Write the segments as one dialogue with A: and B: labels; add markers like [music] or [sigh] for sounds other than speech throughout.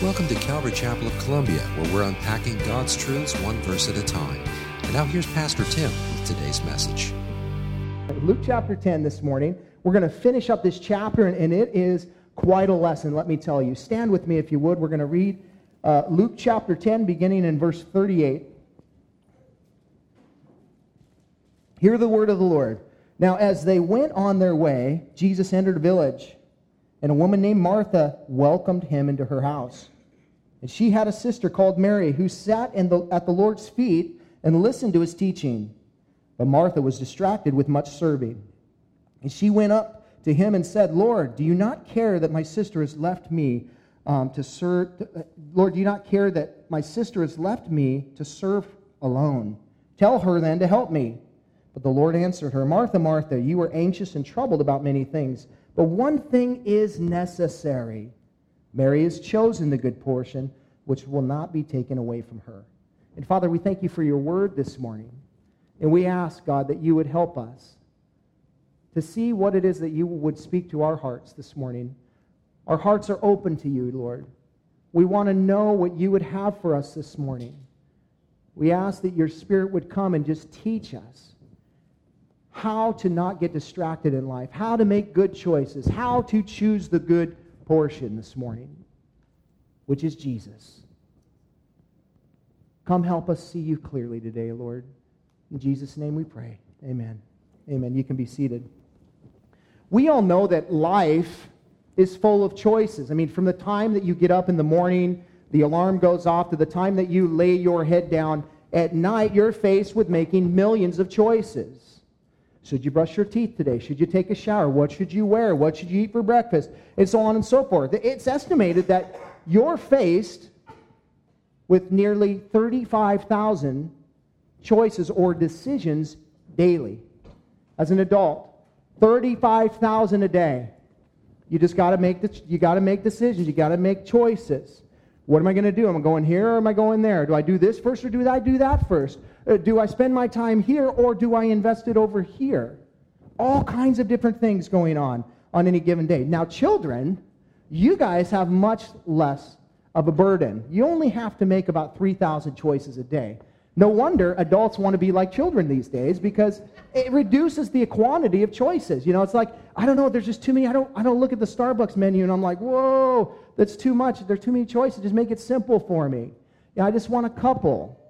A: Welcome to Calvary Chapel of Columbia, where we're unpacking God's truths one verse at a time. And now here's Pastor Tim with today's message.
B: Luke chapter 10 this morning. We're going to finish up this chapter, and it is quite a lesson, let me tell you. Stand with me if you would. We're going to read uh, Luke chapter 10, beginning in verse 38. Hear the word of the Lord. Now, as they went on their way, Jesus entered a village and a woman named Martha welcomed him into her house. And she had a sister called Mary who sat the, at the Lord's feet and listened to his teaching. But Martha was distracted with much serving. And she went up to him and said, Lord, do you not care that my sister has left me um, to serve? Uh, Lord, do you not care that my sister has left me to serve alone? Tell her then to help me. But the Lord answered her, Martha, Martha, you are anxious and troubled about many things but one thing is necessary. Mary has chosen the good portion, which will not be taken away from her. And Father, we thank you for your word this morning. And we ask, God, that you would help us to see what it is that you would speak to our hearts this morning. Our hearts are open to you, Lord. We want to know what you would have for us this morning. We ask that your spirit would come and just teach us how to not get distracted in life, how to make good choices, how to choose the good portion this morning, which is Jesus. Come help us see you clearly today, Lord. In Jesus' name we pray. Amen. Amen. You can be seated. We all know that life is full of choices. I mean, from the time that you get up in the morning, the alarm goes off, to the time that you lay your head down at night, you're faced with making millions of choices. Should you brush your teeth today? Should you take a shower? What should you wear? What should you eat for breakfast? And so on and so forth. It's estimated that you're faced with nearly 35,000 choices or decisions daily. As an adult, 35,000 a day. You just got to make the, you got to make decisions. You got to make choices. What am I going to do? Am I going here or am I going there? Do I do this first or do I do that first? Uh, do I spend my time here or do I invest it over here? All kinds of different things going on on any given day. Now, children, you guys have much less of a burden. You only have to make about 3,000 choices a day. No wonder adults want to be like children these days because it reduces the quantity of choices. You know, it's like, I don't know, there's just too many. I don't, I don't look at the Starbucks menu and I'm like, whoa, that's too much. There's too many choices. Just make it simple for me. Yeah, I just want a couple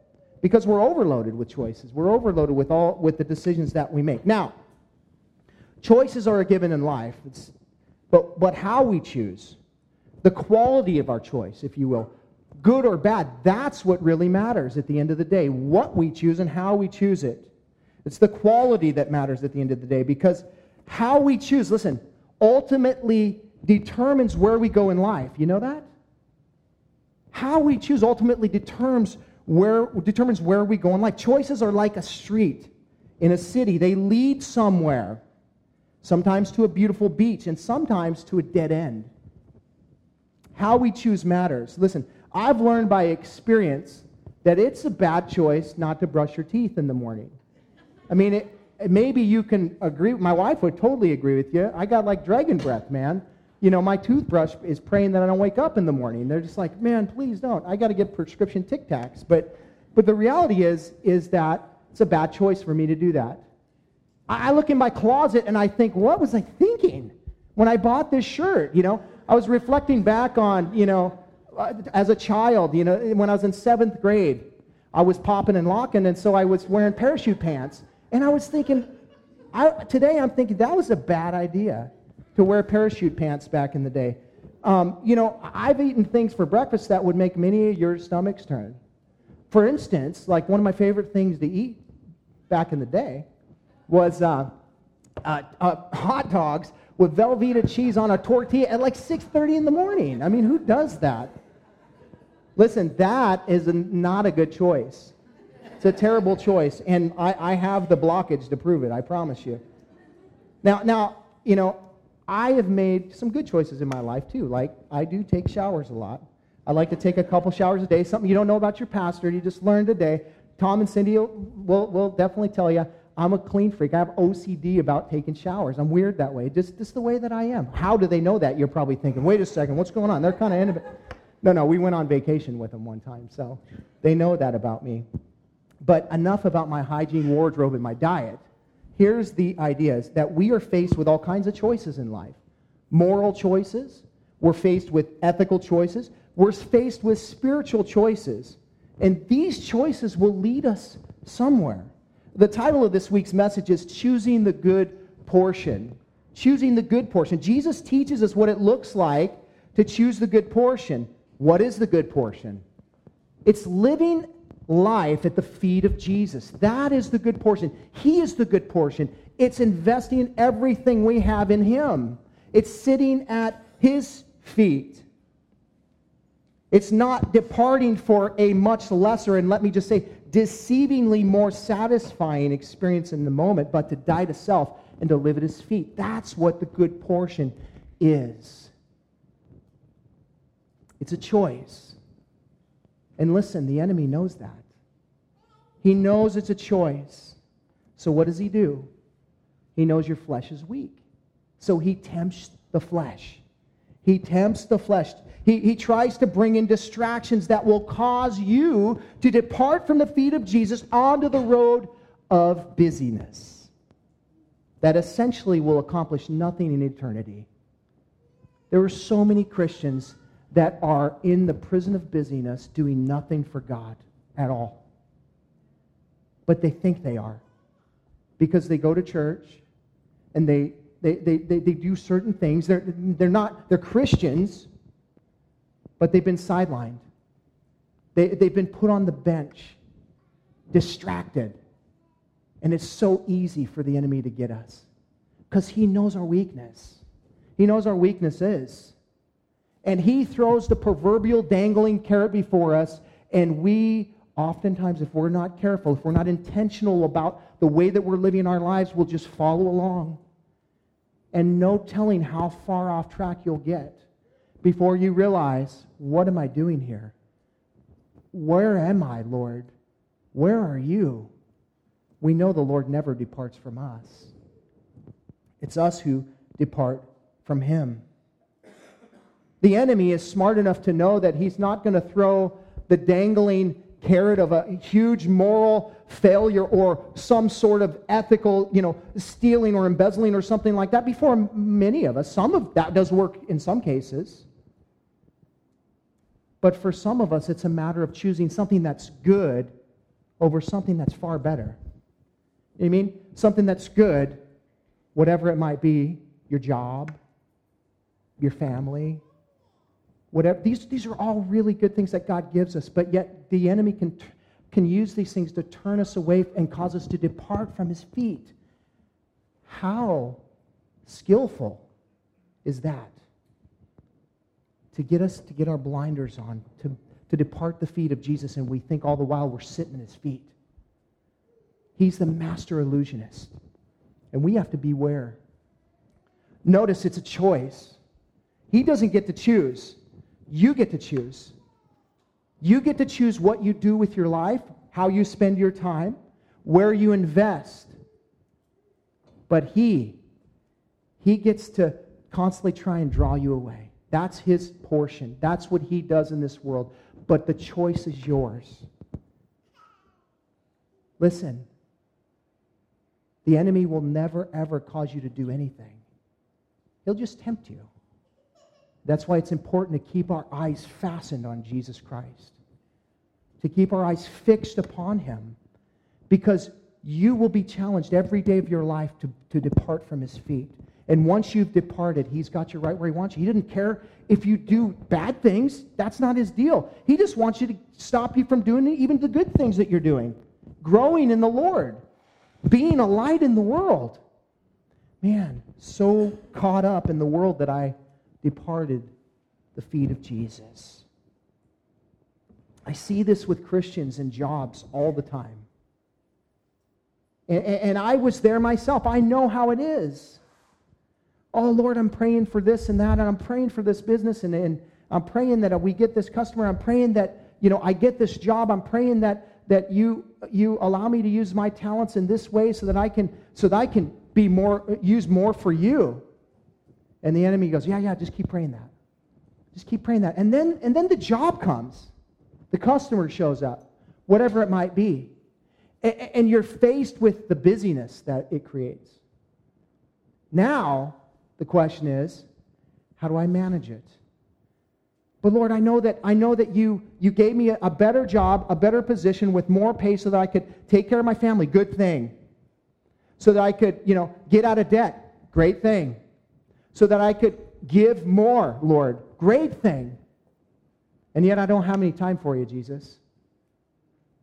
B: because we're overloaded with choices. We're overloaded with all with the decisions that we make. Now, choices are a given in life. It's, but but how we choose, the quality of our choice, if you will, good or bad, that's what really matters at the end of the day. What we choose and how we choose it. It's the quality that matters at the end of the day because how we choose, listen, ultimately determines where we go in life. You know that? How we choose ultimately determines where, determines where we go in life. Choices are like a street in a city, they lead somewhere, sometimes to a beautiful beach, and sometimes to a dead end. How we choose matters. Listen, I've learned by experience that it's a bad choice not to brush your teeth in the morning. I mean, it, maybe you can agree. My wife would totally agree with you. I got like dragon breath, man you know, my toothbrush is praying that I don't wake up in the morning. They're just like, man, please don't. I got to get prescription Tic Tacs. But, but the reality is, is that it's a bad choice for me to do that. I, I look in my closet and I think, what was I thinking when I bought this shirt? You know, I was reflecting back on, you know, uh, as a child, you know, when I was in seventh grade, I was popping and locking, and so I was wearing parachute pants. And I was thinking, I, today I'm thinking that was a bad idea to wear parachute pants back in the day. Um, you know, I've eaten things for breakfast that would make many of your stomachs turn. For instance, like one of my favorite things to eat back in the day was uh, uh, uh, hot dogs with Velveeta cheese on a tortilla at like 6.30 in the morning. I mean, who does that? Listen, that is a, not a good choice. It's a terrible choice, and I, I have the blockage to prove it, I promise you. Now, now, you know, I have made some good choices in my life too. Like, I do take showers a lot. I like to take a couple showers a day. Something you don't know about your pastor, you just learned today. Tom and Cindy will, will definitely tell you I'm a clean freak. I have OCD about taking showers. I'm weird that way. Just, just the way that I am. How do they know that? You're probably thinking, wait a second, what's going on? They're kind of into it. No, no, we went on vacation with them one time, so they know that about me. But enough about my hygiene, wardrobe, and my diet. Here's the idea is that we are faced with all kinds of choices in life. Moral choices, we're faced with ethical choices, we're faced with spiritual choices. And these choices will lead us somewhere. The title of this week's message is Choosing the Good Portion. Choosing the good portion. Jesus teaches us what it looks like to choose the good portion. What is the good portion? It's living life at the feet of Jesus. That is the good portion. He is the good portion. It's investing everything we have in Him, it's sitting at His feet. It's not departing for a much lesser, and let me just say, deceivingly more satisfying experience in the moment, but to die to self and to live at his feet. That's what the good portion is. It's a choice. And listen, the enemy knows that. He knows it's a choice. So what does he do? He knows your flesh is weak. So he tempts the flesh. He tempts the flesh. He, he tries to bring in distractions that will cause you to depart from the feet of Jesus onto the road of busyness that essentially will accomplish nothing in eternity. There are so many Christians that are in the prison of busyness doing nothing for God at all. But they think they are because they go to church and they, they, they, they, they do certain things. They're, they're not, they're Christians, but they've been sidelined. They, they've been put on the bench, distracted. And it's so easy for the enemy to get us because he knows our weakness. He knows our weakness is. And he throws the proverbial dangling carrot before us, and we oftentimes, if we're not careful, if we're not intentional about the way that we're living our lives, we'll just follow along. And no telling how far off track you'll get before you realize, what am I doing here? Where am I, Lord? Where are you? We know the Lord never departs from us. It's us who depart from him. The enemy is smart enough to know that he's not going to throw the dangling carrot of a huge moral failure or some sort of ethical, you know, stealing or embezzling or something like that before many of us. Some of that does work in some cases. But for some of us, it's a matter of choosing something that's good over something that's far better. You know I mean? Something that's good, whatever it might be your job, your family, whatever. These, these are all really good things that God gives us, but yet the enemy can, can use these things to turn us away and cause us to depart from his feet. How skillful is that? to get us to get our blinders on, to, to depart the feet of Jesus, and we think all the while we're sitting at his feet. He's the master illusionist, and we have to beware. Notice it's a choice. He doesn't get to choose, you get to choose. You get to choose what you do with your life, how you spend your time, where you invest. But he, he gets to constantly try and draw you away. That's his portion. That's what he does in this world. But the choice is yours. Listen, the enemy will never, ever cause you to do anything, he'll just tempt you. That's why it's important to keep our eyes fastened on Jesus Christ, to keep our eyes fixed upon him, because you will be challenged every day of your life to, to depart from his feet. And once you've departed, he's got you right where he wants you. He didn't care if you do bad things. That's not his deal. He just wants you to stop you from doing even the good things that you're doing. Growing in the Lord. Being a light in the world. Man, so caught up in the world that I departed the feet of Jesus. I see this with Christians in jobs all the time. And, and, I was there myself. I know how it is oh, Lord, I'm praying for this and that, and I'm praying for this business, and, and I'm praying that we get this customer. I'm praying that, you know, I get this job. I'm praying that, that you, you allow me to use my talents in this way so that I can, so that I can be more, use more for you. And the enemy goes, yeah, yeah, just keep praying that. Just keep praying that. And then, and then the job comes. The customer shows up, whatever it might be. And, you're faced with the busyness that it creates. Now, the question is, how do I manage it? But Lord, I know that I know that you you gave me a, a, better job, a better position with more pay so that I could take care of my family. Good thing. So that I could, you know, get out of debt. Great thing. So that I could give more, Lord. Great thing. And yet I don't have any time for you, Jesus.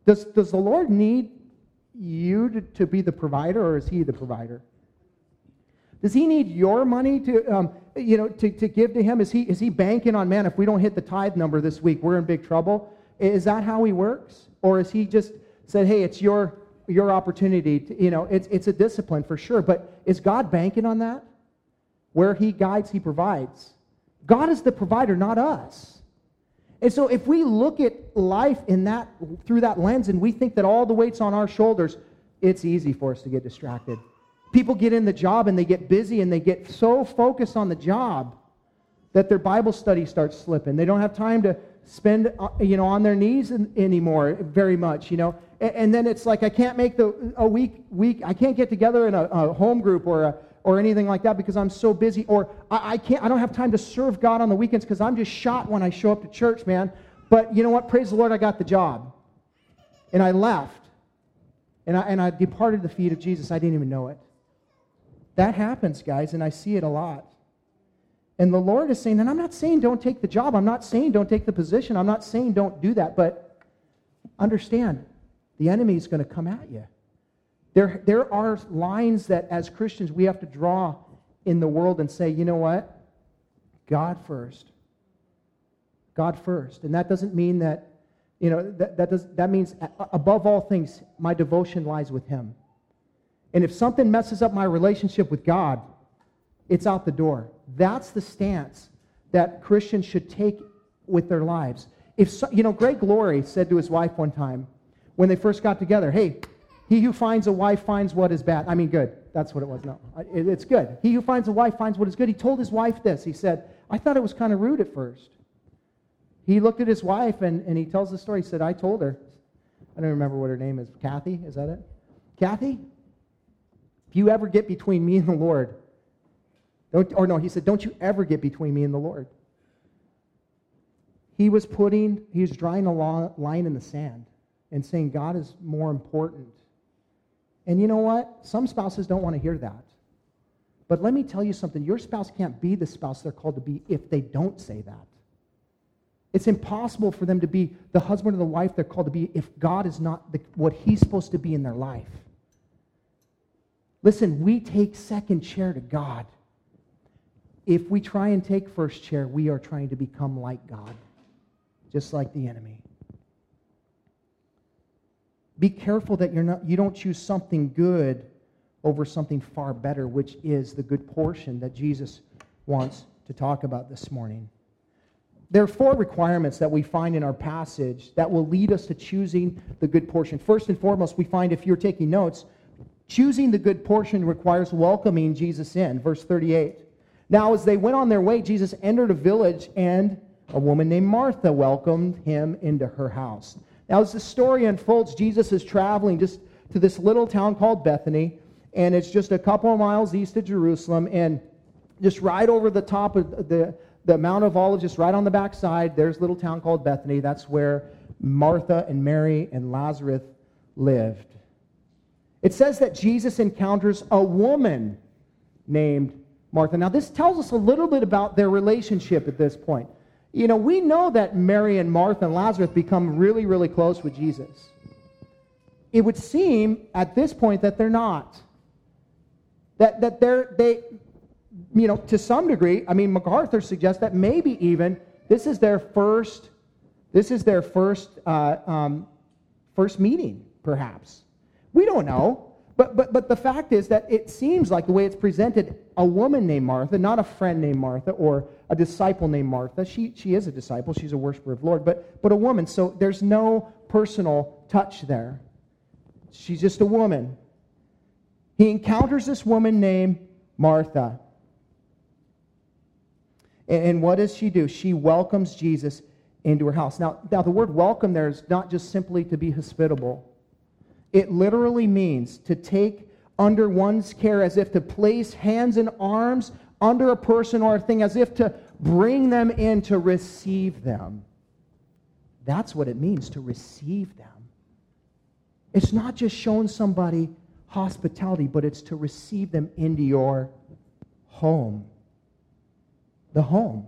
B: Does, does the Lord need you to, to be the provider, or is he the provider? Does he need your money to, um, you know, to, to give to him? Is he, is he banking on, man, if we don't hit the tithe number this week, we're in big trouble? Is that how he works? Or is he just said, hey, it's your, your opportunity? To, you know, it's, it's a discipline for sure. But is God banking on that? Where he guides, he provides. God is the provider, not us. And so if we look at life in that, through that lens and we think that all the weight's on our shoulders, it's easy for us to get distracted. People get in the job and they get busy and they get so focused on the job that their Bible study starts slipping. They don't have time to spend, uh, you know, on their knees anymore very much, you know. And, then it's like I can't make the a week week. I can't get together in a, a home group or a, or anything like that because I'm so busy. Or I, I can't. I don't have time to serve God on the weekends because I'm just shot when I show up to church, man. But you know what? Praise the Lord, I got the job, and I left, and I and I departed the feet of Jesus. I didn't even know it. That happens, guys, and I see it a lot. And the Lord is saying, and I'm not saying don't take the job. I'm not saying don't take the position. I'm not saying don't do that. But understand, the enemy is going to come at you. There, there are lines that as Christians we have to draw in the world and say, you know what? God first. God first. And that doesn't mean that, you know, that, that, does, that means above all things, my devotion lies with Him. And if something messes up my relationship with God, it's out the door. That's the stance that Christians should take with their lives. If so, you know, Greg Laurie said to his wife one time when they first got together, "Hey, he who finds a wife finds what is bad." I mean, good. That's what it was. No, it's good. He who finds a wife finds what is good. He told his wife this. He said, "I thought it was kind of rude at first. He looked at his wife and, and he tells the story. He said, "I told her. I don't remember what her name is. Kathy, is that it? Kathy, If you ever get between me and the Lord, don't, or no, he said, don't you ever get between me and the Lord. He was putting, he was drawing a line in the sand and saying, God is more important. And you know what? Some spouses don't want to hear that. But let me tell you something your spouse can't be the spouse they're called to be if they don't say that. It's impossible for them to be the husband or the wife they're called to be if God is not the, what He's supposed to be in their life. Listen, we take second chair to God. If we try and take first chair, we are trying to become like God, just like the enemy. Be careful that you're not, you don't choose something good over something far better, which is the good portion that Jesus wants to talk about this morning. There are four requirements that we find in our passage that will lead us to choosing the good portion. First and foremost, we find if you're taking notes, Choosing the good portion requires welcoming Jesus in. Verse 38. Now, as they went on their way, Jesus entered a village, and a woman named Martha welcomed him into her house. Now, as the story unfolds, Jesus is traveling just to this little town called Bethany, and it's just a couple of miles east of Jerusalem, and just right over the top of the, the Mount of Olives, just right on the backside, there's a little town called Bethany. That's where Martha and Mary and Lazarus lived. It says that Jesus encounters a woman named Martha. Now, this tells us a little bit about their relationship at this point. You know, we know that Mary and Martha and Lazarus become really, really close with Jesus. It would seem at this point that they're not. That, that they're, they, you know, to some degree, I mean, MacArthur suggests that maybe even this is their first, this is their first, uh, um, first meeting, perhaps. We don't know. But, but, but the fact is that it seems like the way it's presented, a woman named Martha, not a friend named Martha or a disciple named Martha. She, she is a disciple, she's a worshiper of Lord, but, but a woman. So there's no personal touch there. She's just a woman. He encounters this woman named Martha. And what does she do? She welcomes Jesus into her house. Now, now the word welcome there is not just simply to be hospitable. It literally means to take under one's care as if to place hands and arms under a person or a thing, as if to bring them in to receive them. That's what it means to receive them. It's not just showing somebody hospitality, but it's to receive them into your home. The home,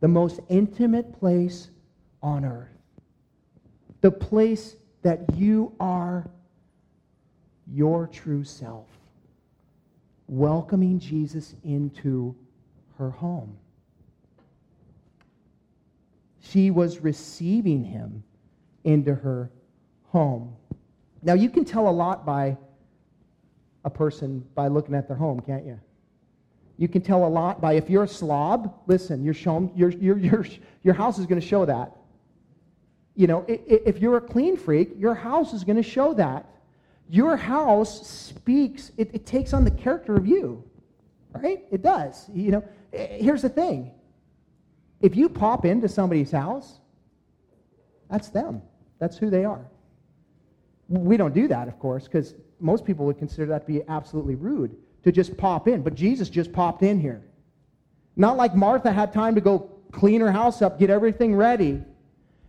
B: the most intimate place on earth, the place that you are your true self, welcoming Jesus into her home. She was receiving him into her home. Now, you can tell a lot by a person by looking at their home, can't you? You can tell a lot by if you're a slob, listen, your, your, your, your house is going to show that. You know, if you're a clean freak, your house is going to show that. Your house speaks, it, it takes on the character of you, right? It does. You know, here's the thing if you pop into somebody's house, that's them, that's who they are. We don't do that, of course, because most people would consider that to be absolutely rude to just pop in. But Jesus just popped in here. Not like Martha had time to go clean her house up, get everything ready,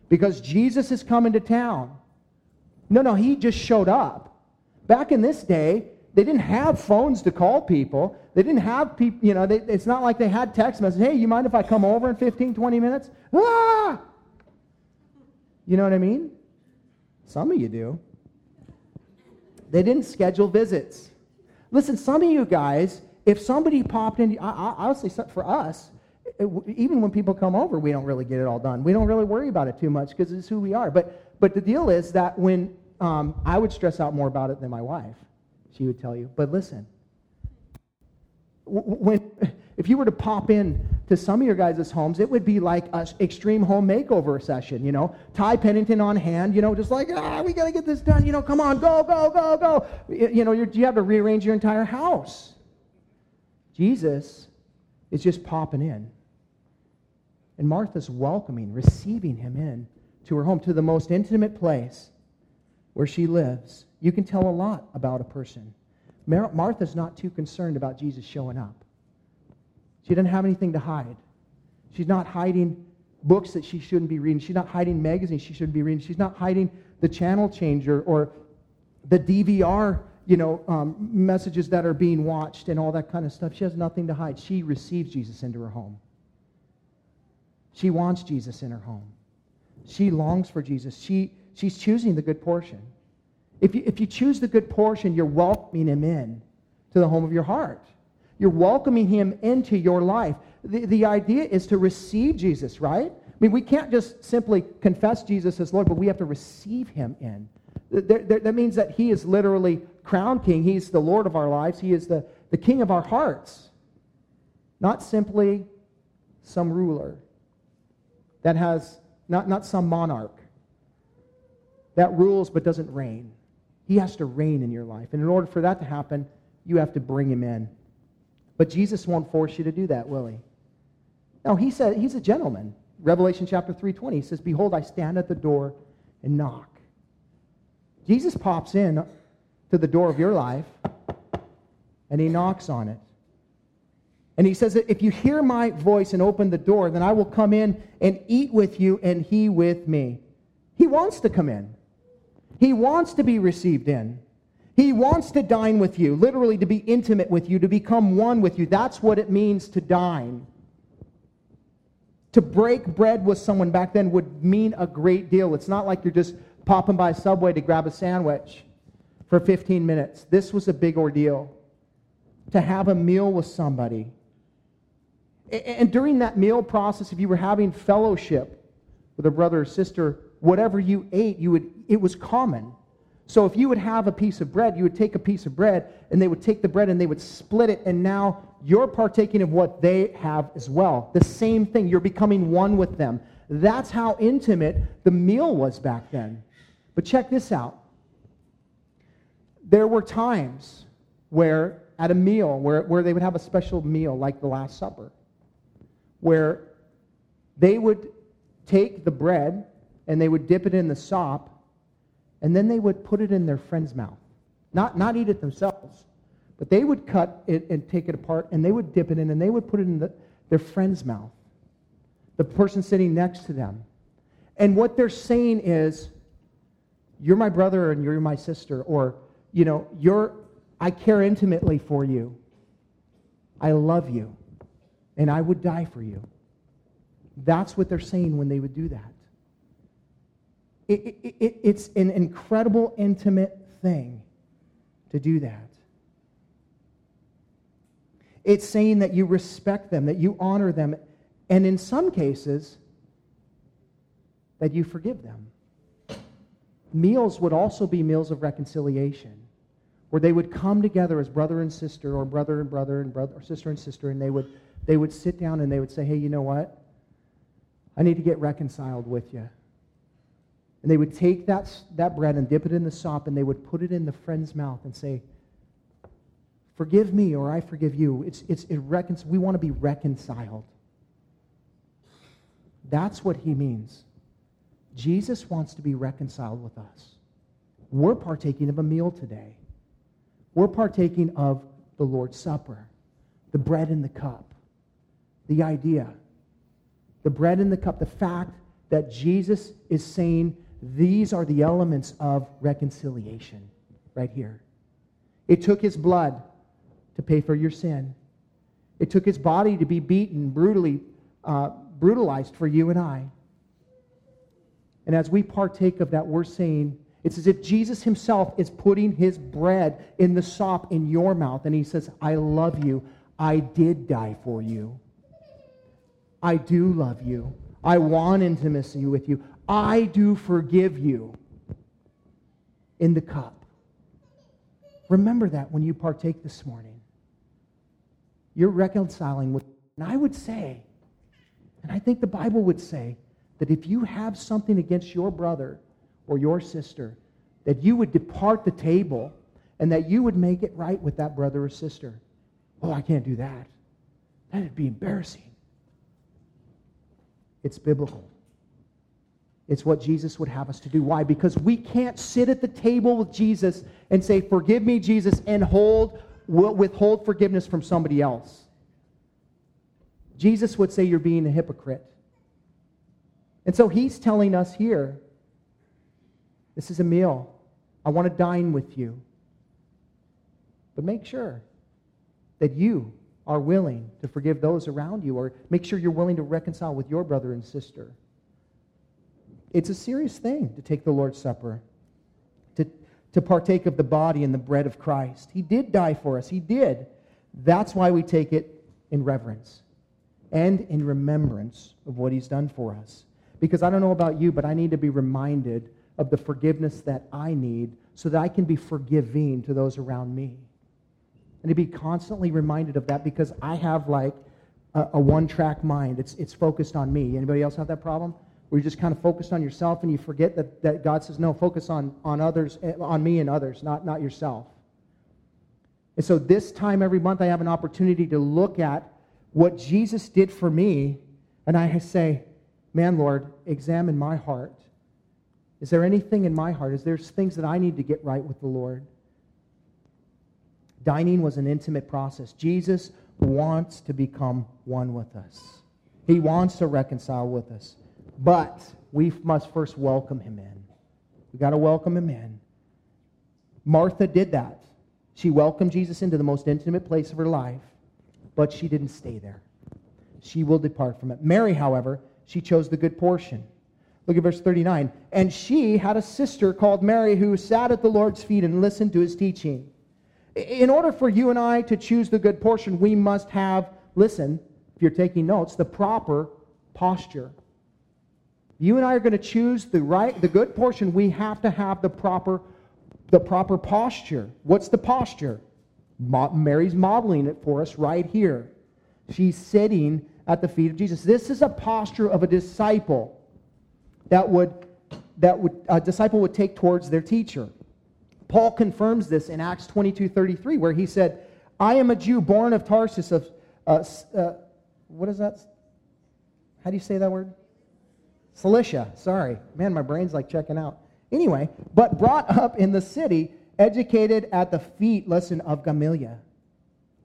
B: because Jesus is coming to town. No, no, he just showed up. Back in this day, they didn't have phones to call people. They didn't have people, you know, they, it's not like they had text messages. Hey, you mind if I come over in 15, 20 minutes? Ah! You know what I mean? Some of you do. They didn't schedule visits. Listen, some of you guys, if somebody popped in, I, will say for us, it, even when people come over, we don't really get it all done. We don't really worry about it too much because it's who we are. But, but the deal is that when um, I would stress out more about it than my wife, she would tell you. But listen, when, [laughs] if you were to pop in to some of your guys' homes, it would be like an extreme home makeover session, you know. Ty Pennington on hand, you know, just like, ah, we got to get this done, you know, come on, go, go, go, go. You know, you have to rearrange your entire house. Jesus is just popping in. And Martha's welcoming, receiving him in to her home, to the most intimate place where she lives. You can tell a lot about a person. Martha's not too concerned about Jesus showing up. She doesn't have anything to hide. She's not hiding books that she shouldn't be reading. She's not hiding magazines she shouldn't be reading. She's not hiding the channel changer or the DVR, you know, um, messages that are being watched and all that kind of stuff. She has nothing to hide. She receives Jesus into her home. She wants Jesus in her home. She longs for Jesus. She, she's choosing the good portion. If you, if you choose the good portion, you're welcoming him in to the home of your heart. You're welcoming him into your life. The, the idea is to receive Jesus, right? I mean, we can't just simply confess Jesus as Lord, but we have to receive him in. That, that means that he is literally crown king. He's the Lord of our lives. He is the, the king of our hearts, not simply some ruler that has, not, not some monarch that rules but doesn't reign. He has to reign in your life. And in order for that to happen, you have to bring him in. But Jesus won't force you to do that, will he? No, he said he's a gentleman. Revelation chapter 3:20 he says, "Behold, I stand at the door and knock." Jesus pops in to the door of your life and he knocks on it. And he says that if you hear my voice and open the door, then I will come in and eat with you and he with me. He wants to come in. He wants to be received in. He wants to dine with you, literally to be intimate with you, to become one with you. That's what it means to dine. To break bread with someone back then would mean a great deal. It's not like you're just popping by Subway to grab a sandwich for 15 minutes. This was a big ordeal. To have a meal with somebody. And during that meal process, if you were having fellowship with a brother or sister, whatever you ate, you would, it was common. So if you would have a piece of bread, you would take a piece of bread and they would take the bread and they would split it, and now you're partaking of what they have as well. The same thing. You're becoming one with them. That's how intimate the meal was back then. But check this out. There were times where, at a meal, where, where they would have a special meal like the Last Supper, where they would take the bread and they would dip it in the sop, and then they would put it in their friend's mouth. Not, not eat it themselves, but they would cut it and take it apart, and they would dip it in, and they would put it in the, their friend's mouth, the person sitting next to them. And what they're saying is, you're my brother and you're my sister, or, you know, you're, I care intimately for you. I love you, and I would die for you. That's what they're saying when they would do that. It, it, it, it's an incredible, intimate thing to do that. It's saying that you respect them, that you honor them, and in some cases, that you forgive them. Meals would also be meals of reconciliation, where they would come together as brother and sister, or brother and brother, and brother, or sister and sister, and they would, they would sit down and they would say, hey, you know what? I need to get reconciled with you. And they would take that, that bread and dip it in the sop, and they would put it in the friend's mouth and say, Forgive me, or I forgive you. It's, it's, it recon- we want to be reconciled. That's what he means. Jesus wants to be reconciled with us. We're partaking of a meal today. We're partaking of the Lord's Supper, the bread and the cup. The idea the bread and the cup, the fact that Jesus is saying these are the elements of reconciliation right here. It took his blood to pay for your sin. It took his body to be beaten, brutally uh, brutalized for you and I. And as we partake of that, we're saying it's as if Jesus himself is putting his bread in the sop in your mouth, and he says, I love you. I did die for you. I do love you. I want intimacy with you. I do forgive you in the cup. Remember that when you partake this morning. You're reconciling with, and I would say, and I think the Bible would say, that if you have something against your brother or your sister, that you would depart the table and that you would make it right with that brother or sister. Oh, I can't do that. That'd be embarrassing. It's biblical. It's what Jesus would have us to do. Why? Because we can't sit at the table with Jesus and say, Forgive me, Jesus, and hold, withhold forgiveness from somebody else. Jesus would say you're being a hypocrite. And so he's telling us here this is a meal. I want to dine with you. But make sure that you are willing to forgive those around you, or make sure you're willing to reconcile with your brother and sister. It's a serious thing to take the Lord's Supper, to, to partake of the body and the bread of Christ. He did die for us, He did. That's why we take it in reverence and in remembrance of what He's done for us. Because I don't know about you, but I need to be reminded of the forgiveness that I need so that I can be forgiving to those around me and to be constantly reminded of that because I have like a, a one track mind. It's, it's focused on me. Anybody else have that problem? Where you're just kind of focused on yourself and you forget that, that God says, no, focus on, on others, eh, on me and others, not, not yourself. And so this time every month I have an opportunity to look at what Jesus did for me and I say, man, Lord, examine my heart. Is there anything in my heart? Is there things that I need to get right with the Lord? Dining was an intimate process. Jesus wants to become one with us, He wants to reconcile with us. But we must first welcome Him in. We've got to welcome Him in. Martha did that. She welcomed Jesus into the most intimate place of her life, but she didn't stay there. She will depart from it. Mary, however, she chose the good portion. Look at verse 39. And she had a sister called Mary who sat at the Lord's feet and listened to his teaching. In order for you and I to choose the good portion, we must have, listen, if you're taking notes, the proper posture. You and I are going to choose the right, the good portion. We have to have the proper, the proper posture. What's the posture? Mary's modeling it for us right here. She's sitting at the feet of Jesus. This is a posture of a disciple that would that would a disciple would take towards their teacher. Paul confirms this in Acts 22 33, where he said, I am a Jew born of Tarsus of, uh, uh, what is that? How do you say that word? Cilicia. Sorry. Man, my brain's like checking out. Anyway, but brought up in the city, educated at the feet, listen, of Gamaliel,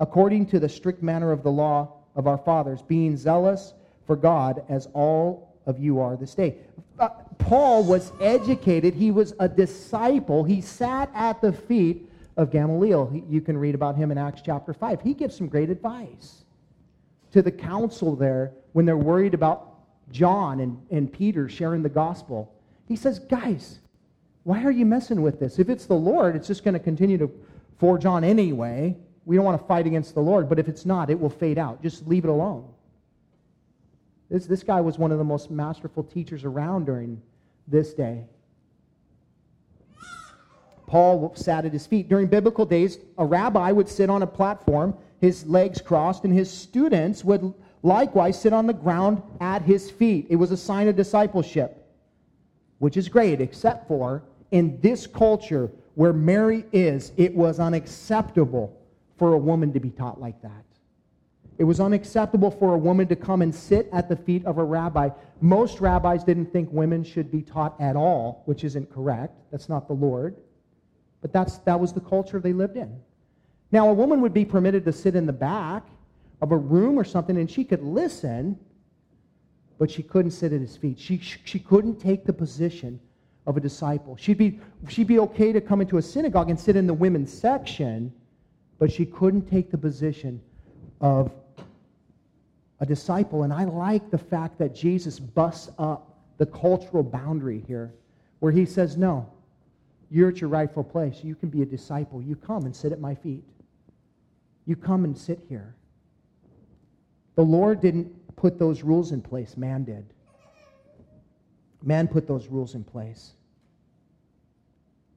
B: according to the strict manner of the law of our fathers, being zealous for God as all of you are this day. Uh, Paul was educated, he was a disciple, he sat at the feet of Gamaliel. You can read about him in Acts chapter 5. He gives some great advice to the council there when they're worried about John and, and Peter sharing the gospel. He says, Guys, why are you messing with this? If it's the Lord, it's just going to continue to forge on anyway. We don't want to fight against the Lord, but if it's not, it will fade out. Just leave it alone. This, this guy was one of the most masterful teachers around during this day. Paul sat at his feet. During biblical days, a rabbi would sit on a platform, his legs crossed, and his students would likewise sit on the ground at his feet. It was a sign of discipleship, which is great, except for in this culture where Mary is, it was unacceptable for a woman to be taught like that. It was unacceptable for a woman to come and sit at the feet of a rabbi. Most rabbis didn't think women should be taught at all, which isn't correct. That's not the Lord. But that's, that was the culture they lived in. Now, a woman would be permitted to sit in the back of a room or something and she could listen, but she couldn't sit at his feet. She, she couldn't take the position of a disciple. She'd be, she'd be okay to come into a synagogue and sit in the women's section, but she couldn't take the position of a disciple. And I like the fact that Jesus busts up the cultural boundary here, where he says, No, you're at your rightful place. You can be a disciple. You come and sit at my feet. You come and sit here. The Lord didn't put those rules in place, man did. Man put those rules in place.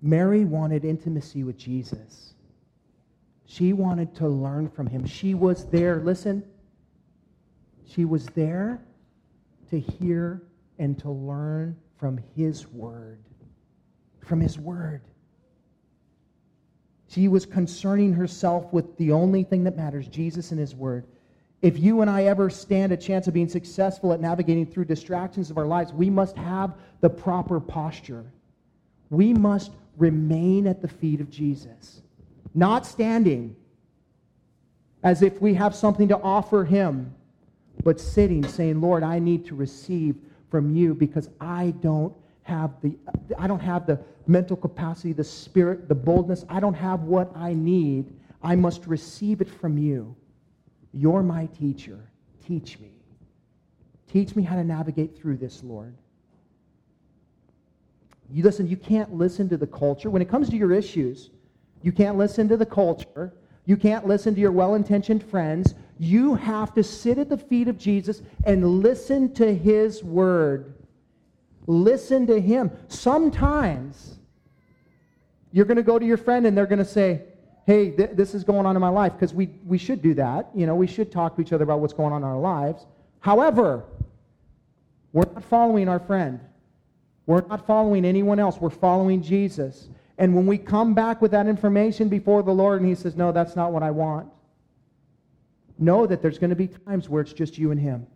B: Mary wanted intimacy with Jesus. She wanted to learn from him. She was there, listen, she was there to hear and to learn from his word. From his word. She was concerning herself with the only thing that matters Jesus and his word. If you and I ever stand a chance of being successful at navigating through distractions of our lives, we must have the proper posture. We must remain at the feet of Jesus, not standing as if we have something to offer him, but sitting saying, Lord, I need to receive from you because I don't have the I don't have the mental capacity, the spirit, the boldness. I don't have what I need. I must receive it from you. You're my teacher. Teach me. Teach me how to navigate through this, Lord. You listen, you can't listen to the culture. When it comes to your issues, you can't listen to the culture. You can't listen to your well intentioned friends. You have to sit at the feet of Jesus and listen to his word. Listen to him. Sometimes you're going to go to your friend and they're going to say, hey, th- this is going on in my life, because we, we should do that. You know, we should talk to each other about what's going on in our lives. However, we're not following our friend. We're not following anyone else. We're following Jesus. And when we come back with that information before the Lord and He says, No, that's not what I want, know that there's going to be times where it's just you and Him.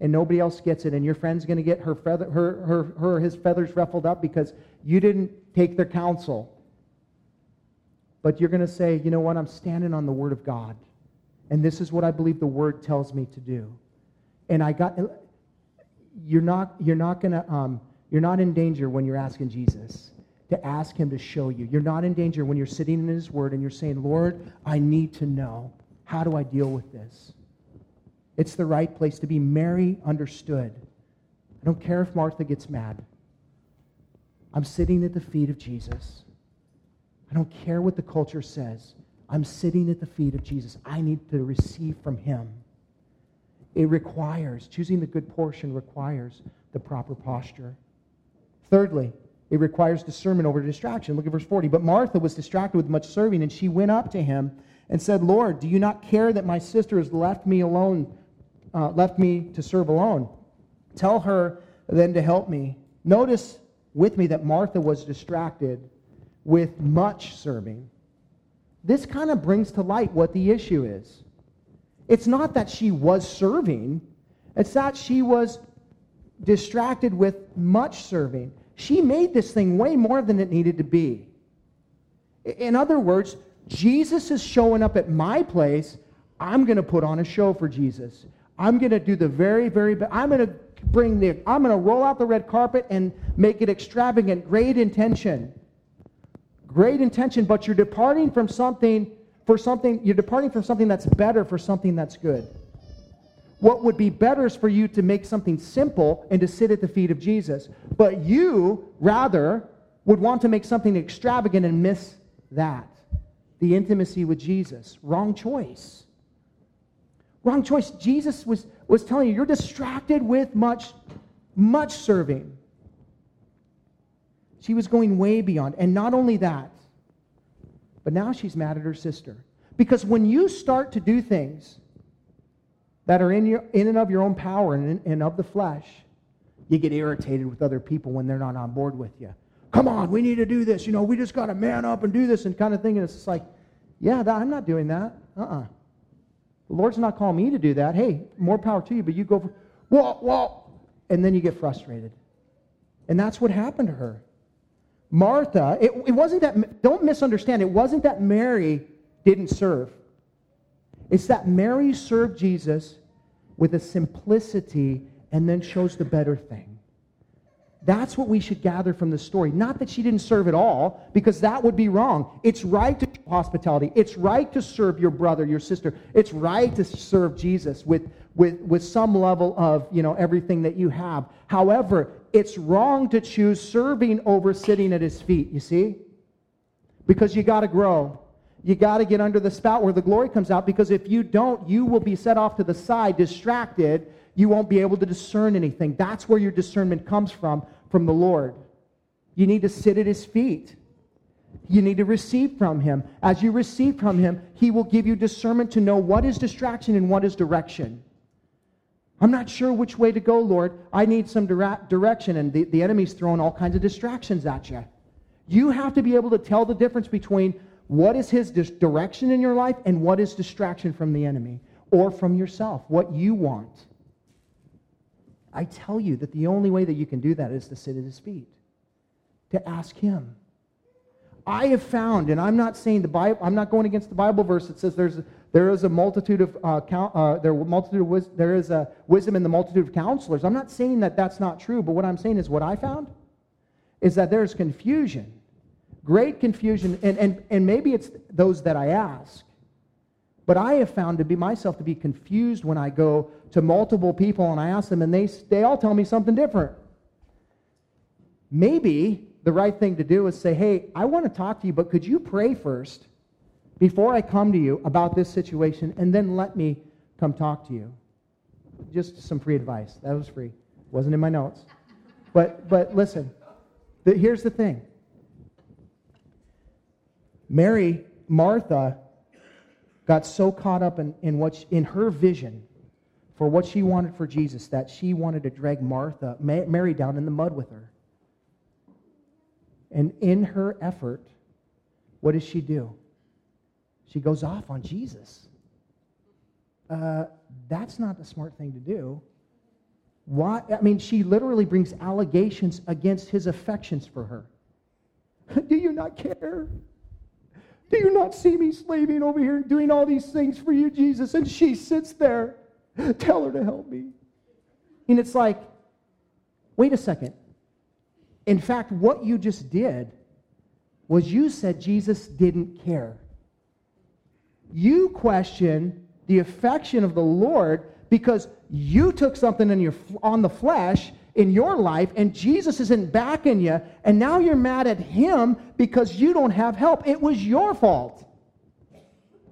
B: And nobody else gets it. And your friend's going to get her, feather, her, her, her, his feathers ruffled up because you didn't take their counsel. But you're going to say, you know what? I'm standing on the Word of God. And this is what I believe the Word tells me to do. And I got, you're not, you're not going to, um, you're not in danger when you're asking Jesus to ask Him to show you. You're not in danger when you're sitting in His Word and you're saying, Lord, I need to know. How do I deal with this? It's the right place to be. Mary understood. I don't care if Martha gets mad. I'm sitting at the feet of Jesus. I don't care what the culture says. I'm sitting at the feet of Jesus. I need to receive from him. It requires, choosing the good portion requires the proper posture. Thirdly, it requires discernment over distraction. Look at verse 40. But Martha was distracted with much serving, and she went up to him and said, Lord, do you not care that my sister has left me alone, uh, left me to serve alone? Tell her then to help me. Notice with me that Martha was distracted with much serving. This kind of brings to light what the issue is. It's not that she was serving, It's that she was distracted with much serving. She made this thing way more than it needed to be. In other words, Jesus is showing up at my place. I'm going to put on a show for Jesus. I'm going to do the very, very best. I'm going to bring the, I'm going to roll out the red carpet and make it extravagant. Great intention. Great intention, but you're departing from something for something, you're departing from something that's better for something that's good. What would be better is for you to make something simple and to sit at the feet of Jesus. But you, rather, would want to make something extravagant and miss that the intimacy with Jesus. Wrong choice. Wrong choice. Jesus was, was telling you, you're distracted with much, much serving. She was going way beyond. And not only that, but now she's mad at her sister. Because when you start to do things that are in, your, in and of your own power and, and of the flesh, you get irritated with other people when they're not on board with you. Come on, we need to do this. You know, we just got to man up and do this and kind of thing. And it's like, yeah, that, I'm not doing that. Uh-uh. The Lord's not calling me to do that. Hey, more power to you, but you go for, whoa, whoa. And then you get frustrated. And that's what happened to her. Martha, it, it wasn't that, don't misunderstand, it wasn't that Mary didn't serve. It's that Mary served Jesus with a simplicity and then chose the better thing. That's what we should gather from the story. Not that she didn't serve at all, because that would be wrong. It's right to hospitality. It's right to serve your brother, your sister. It's right to serve Jesus with, with, with some level of, you know, everything that you have. However, it's wrong to choose serving over sitting at his feet, you see? Because you got to grow. You got to get under the spout where the glory comes out, because if you don't, you will be set off to the side, distracted, you won't be able to discern anything. That's where your discernment comes from, from the Lord. You need to sit at his feet. You need to receive from him. As you receive from him, he will give you discernment to know what is distraction and what is direction. I'm not sure which way to go, Lord. I need some dire- direction, and the, the enemy's throwing all kinds of distractions at you. You have to be able to tell the difference between what is his dis- direction in your life and what is distraction from the enemy or from yourself, what you want. I tell you that the only way that you can do that is to sit at his feet, to ask him. I have found, and I'm not saying the Bible, I'm not going against the Bible verse that says there's there is a multitude of uh, count, uh, there, multitude of wis- there is a wisdom in the multitude of counselors. I'm not saying that that's not true, but what I'm saying is what I found is that there's confusion, great confusion, and, and, and maybe it's those that I ask. But I have found to be myself to be confused when I go to multiple people and I ask them, and they, they all tell me something different. Maybe the right thing to do is say, hey, I want to talk to you, but could you pray first before I come to you about this situation, and then let me come talk to you? Just some free advice. That was free. Wasn't in my notes. But, but listen, the, here's the thing Mary, Martha, got so caught up in, in, what in her vision for what she wanted for Jesus that she wanted to drag Martha, Mary down in the mud with her. And in her effort, what does she do? She goes off on Jesus. Uh, that's not the smart thing to do. Why? I mean, she literally brings allegations against his affections for her. [laughs] do you not care? Do you not see me slaving over here and doing all these things for you, Jesus? And she sits there. Tell her to help me. And it's like, wait a second. In fact, what you just did was you said Jesus didn't care. You question the affection of the Lord because you took something in your, on the flesh in your life and Jesus isn't backing you, and now you're mad at him because you don't have help. It was your fault.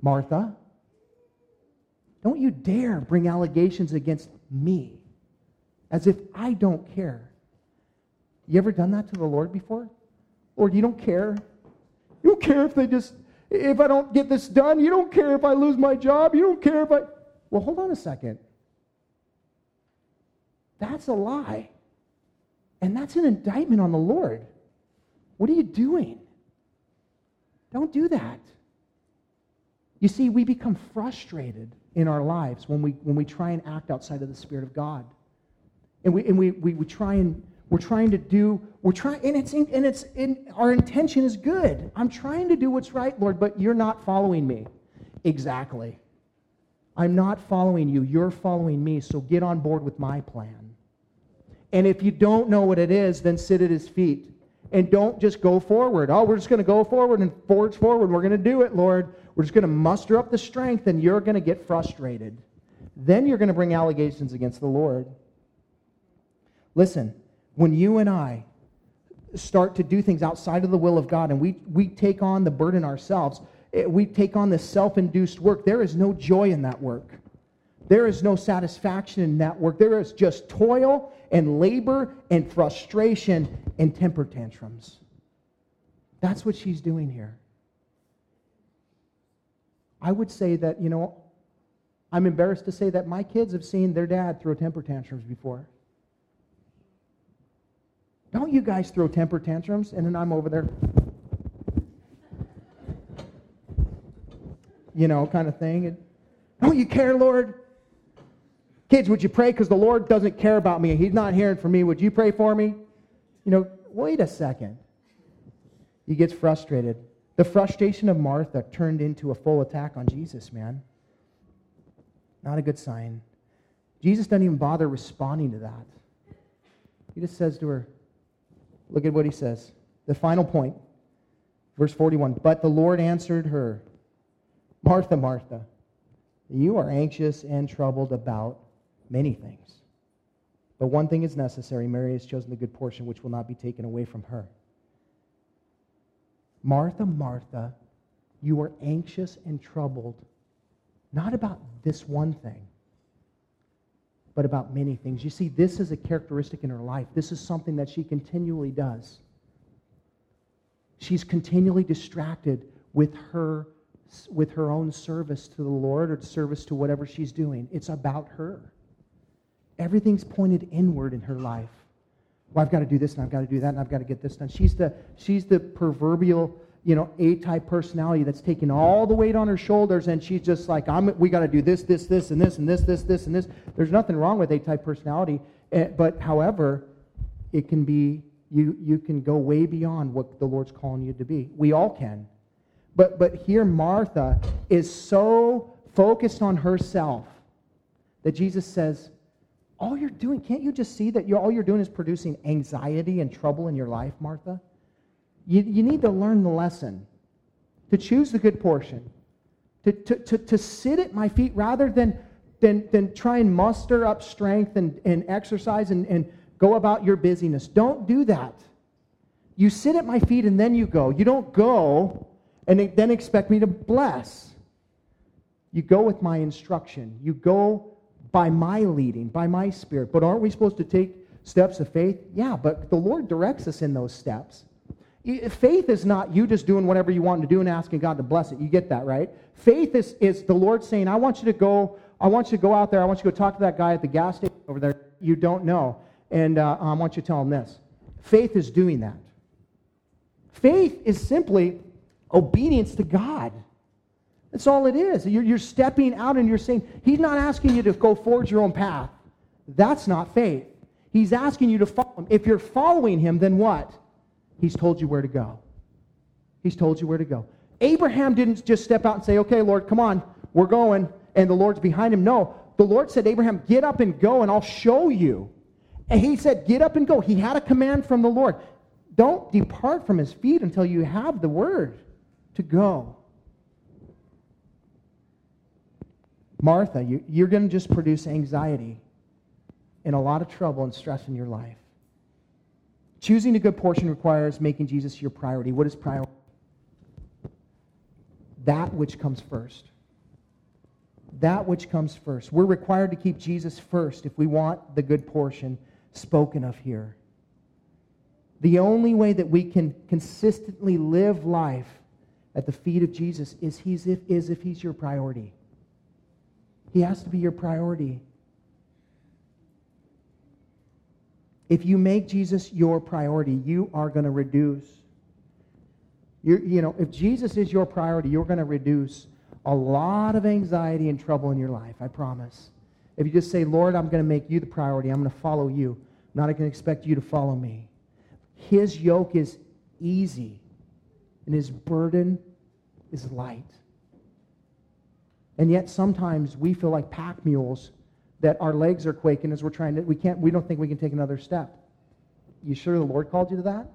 B: Martha, don't you dare bring allegations against me as if I don't care. You ever done that to the Lord before? Lord, you don't care. You don't care if they just, if I don't get this done. You don't care if I lose my job. You don't care if I. Well, hold on a second. That's a lie. And that's an indictment on the Lord. What are you doing? Don't do that. You see, we become frustrated in our lives when we, when we try and act outside of the Spirit of God. And we, and we, we, we try and we're trying to do, we're trying, and it's, and it's, in, our intention is good. I'm trying to do what's right, Lord, but you're not following me. Exactly. I'm not following you. You're following me, so get on board with my plan. And if you don't know what it is, then sit at his feet. And don't just go forward. Oh, we're just going to go forward and forge forward. We're going to do it, Lord. We're just going to muster up the strength, and you're going to get frustrated. Then you're going to bring allegations against the Lord. Listen, when you and I start to do things outside of the will of God and we, we take on the burden ourselves, eh, we take on this self induced work, there is no joy in that work. There is no satisfaction in that work. There is just toil and labor and frustration and temper tantrums. That's what she's doing here. I would say that, you know, I'm embarrassed to say that my kids have seen their dad throw temper tantrums before. Don't you guys throw temper tantrums? And then I'm over there. You know, kind of thing. And, Don't you care, Lord? Kids, would you pray? Because the Lord doesn't care about me. He's not hearing from me. Would you pray for me? You know, wait a second. He gets frustrated. The frustration of Martha turned into a full attack on Jesus, man. Not a good sign. Jesus doesn't even bother responding to that. He just says to her, Look at what he says. The final point, verse 41. But the Lord answered her, Martha, Martha, you are anxious and troubled about many things. But one thing is necessary. Mary has chosen the good portion, which will not be taken away from her. Martha, Martha, you are anxious and troubled, not about this one thing, but about many things. You see, this is a characteristic in her life. This is something that she continually does. She's continually distracted with her with her own service to the Lord or service to whatever she's doing. It's about her. Everything's pointed inward in her life. Well, I've got to do this and I've got to do that and I've got to get this done. She's the she's the proverbial you know, A-type personality that's taking all the weight on her shoulders, and she's just like, I'm, we got to do this, this, this, and this, and this, this, this, and this. There's nothing wrong with A-type personality, eh, but however, it can be, you, you can go way beyond what the Lord's calling you to be. We all can. But, but here, Martha is so focused on herself that Jesus says, all you're doing, can't you just see that you're, all you're doing is producing anxiety and trouble in your life, Martha? You, you need to learn the lesson, to choose the good portion, to, to, to, to sit at my feet rather than, than, than try and muster up strength and, and exercise and, and go about your busyness. Don't do that. You sit at my feet and then you go. You don't go and then expect me to bless. You go with my instruction. You go by my leading, by my spirit. But aren't we supposed to take steps of faith? Yeah, but the Lord directs us in those steps. Faith is not you just doing whatever you want to do and asking God to bless it. You get that, right? Faith is, is the Lord saying, I want you to go, I want you to go out there, I want you to go talk to that guy at the gas station over there you don't know. And uh, I want you to tell him this. Faith is doing that. Faith is simply obedience to God. That's all it is. You're, you're stepping out and you're saying, He's not asking you to go forge your own path. That's not faith. He's asking you to follow Him. If you're following Him, then what? He's told you where to go. He's told you where to go. Abraham didn't just step out and say, Okay, Lord, come on, we're going, and the Lord's behind him. No, the Lord said, Abraham, get up and go, and I'll show you. And he said, Get up and go. He had a command from the Lord. Don't depart from his feet until you have the word to go. Martha, you, you're going to just produce anxiety and a lot of trouble and stress in your life. Choosing a good portion requires making Jesus your priority. What is priority? That which comes first. That which comes first. We're required to keep Jesus first if we want the good portion spoken of here. The only way that we can consistently live life at the feet of Jesus is, he's if, is if he's your priority. He has to be your priority. If you make Jesus your priority, you are going to reduce. You're, you know, if Jesus is your priority, you're going to reduce a lot of anxiety and trouble in your life, I promise. If you just say, Lord, I'm going to make you the priority, I'm going to follow you, I'm not going to expect you to follow me. His yoke is easy, and his burden is light. And yet sometimes we feel like pack mules that our legs are quaking as we're trying to, we can't, we don't think we can take another step. You sure the Lord called you to that?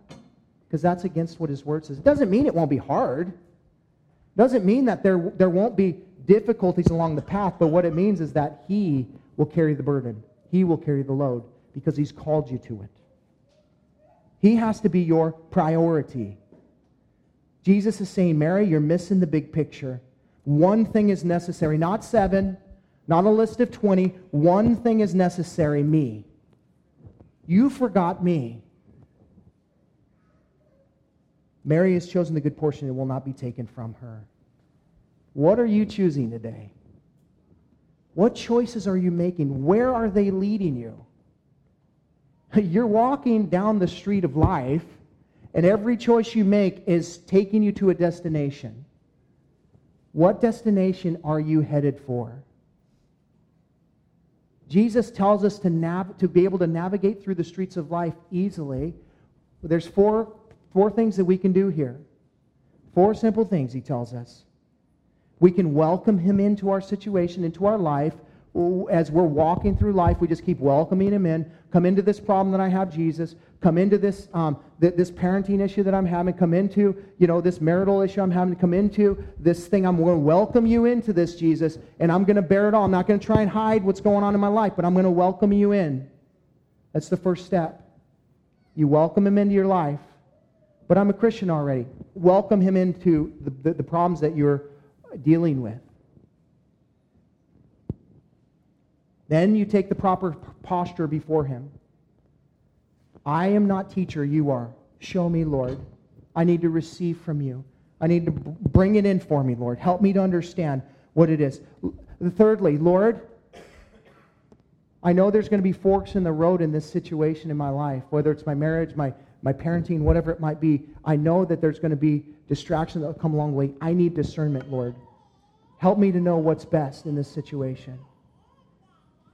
B: Because that's against what his word says. It doesn't mean it won't be hard. It doesn't mean that there, there won't be difficulties along the path, but what it means is that he will carry the burden. He will carry the load because he's called you to it. He has to be your priority. Jesus is saying, Mary, you're missing the big picture. One thing is necessary, not seven, not a list of 20. One thing is necessary me. You forgot me. Mary has chosen the good portion, it will not be taken from her. What are you choosing today? What choices are you making? Where are they leading you? [laughs] You're walking down the street of life, and every choice you make is taking you to a destination. What destination are you headed for? Jesus tells us to, nav- to be able to navigate through the streets of life easily. There's four, four things that we can do here. Four simple things, he tells us. We can welcome him into our situation, into our life. As we're walking through life, we just keep welcoming him in. Come into this problem that I have, Jesus come into this, um, th- this parenting issue that I'm having, come into, you know, this marital issue I'm having, to come into this thing. I'm going to welcome you into this, Jesus, and I'm going to bear it all. I'm not going to try and hide what's going on in my life, but I'm going to welcome you in. That's the first step. You welcome him into your life. But I'm a Christian already. Welcome him into the, the, the problems that you're dealing with. Then you take the proper posture before him. I am not teacher, you are. Show me, Lord. I need to receive from you. I need to bring it in for me, Lord. Help me to understand what it is. Thirdly, Lord, I know there's going to be forks in the road in this situation in my life, whether it's my marriage, my, my parenting, whatever it might be. I know that there's going to be distractions that will come along the way. I need discernment, Lord. Help me to know what's best in this situation.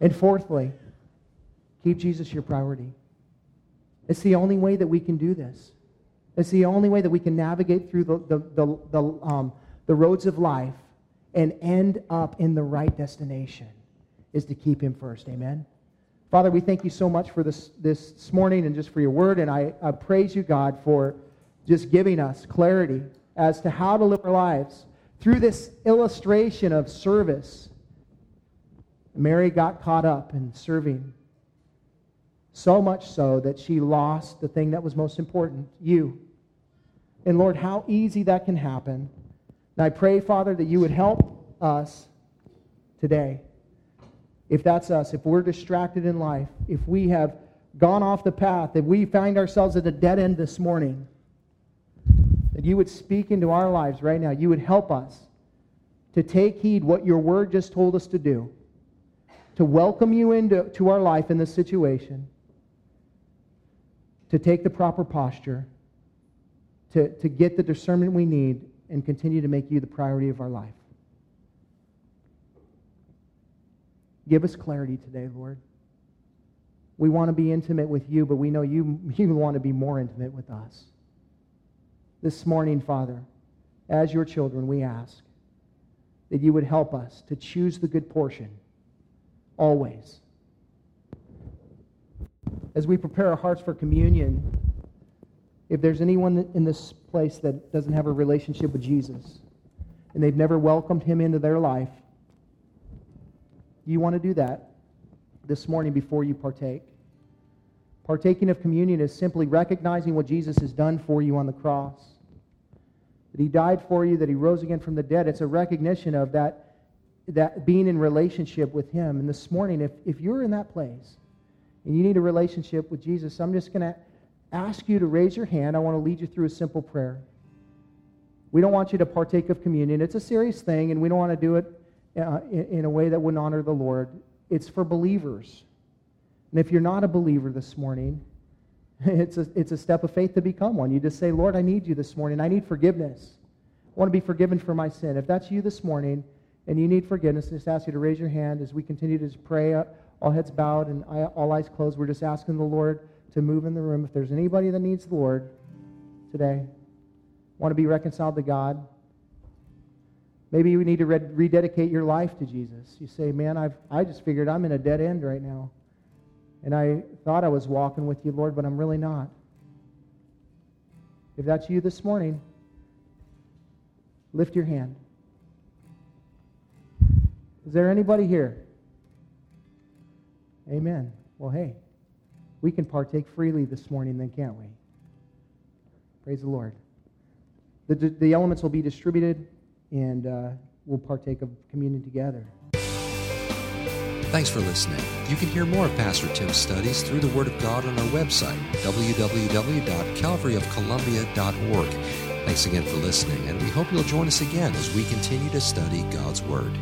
B: And fourthly, keep Jesus your priority. It's the only way that we can do this. It's the only way that we can navigate through the, the, the, the, um, the roads of life and end up in the right destination is to keep him first. Amen. Father, we thank you so much for this, this morning and just for your word. And I, I praise you, God, for just giving us clarity as to how to live our lives through this illustration of service. Mary got caught up in serving so much so that she lost the thing that was most important you. And Lord, how easy that can happen. And I pray, Father, that you would help us today. If that's us, if we're distracted in life, if we have gone off the path, if we find ourselves at a dead end this morning, that you would speak into our lives right now. You would help us to take heed what your word just told us to do, to welcome you into to our life in this situation to take the proper posture, to, to get the discernment we need, and continue to make you the priority of our life. Give us clarity today, Lord. We want to be intimate with you, but we know you, [laughs] you want to be more intimate with us. This morning, Father, as your children, we ask that you would help us to choose the good portion always as we prepare our hearts for communion, if there's anyone in this place that doesn't have a relationship with Jesus and they've never welcomed him into their life, you want to do that this morning before you partake. Partaking of communion is simply recognizing what Jesus has done for you on the cross. That he died for you, that he rose again from the dead. It's a recognition of that, that being in relationship with him. And this morning, if, if you're in that place, and you need a relationship with Jesus, I'm just going to ask you to raise your hand. I want to lead you through a simple prayer. We don't want you to partake of communion. It's a serious thing, and we don't want to do it uh, in, in a way that wouldn't honor the Lord. It's for believers. And if you're not a believer this morning, [laughs] it's a, it's a step of faith to become one. You just say, Lord, I need you this morning. I need forgiveness. I want to be forgiven for my sin. If that's you this morning and you need forgiveness, I just ask you to raise your hand as we continue to pray, uh, all heads bowed and all eyes closed. We're just asking the Lord to move in the room. If there's anybody that needs the Lord today, want to be reconciled to God, maybe you need to rededicate your life to Jesus. You say, man, I've, I just figured I'm in a dead end right now. And I thought I was walking with you, Lord, but I'm really not. If that's you this morning, lift your hand. Is there anybody here? Amen. Well, hey, we can partake freely this morning, then, can't we? Praise the Lord. The, the elements will be distributed, and uh, we'll partake of communion together.
A: Thanks for listening. You can hear more of Pastor Tim's studies through the Word of God on our website, www.calvaryofcolumbia.org. Thanks again for listening, and we hope you'll join us again as we continue to study God's Word.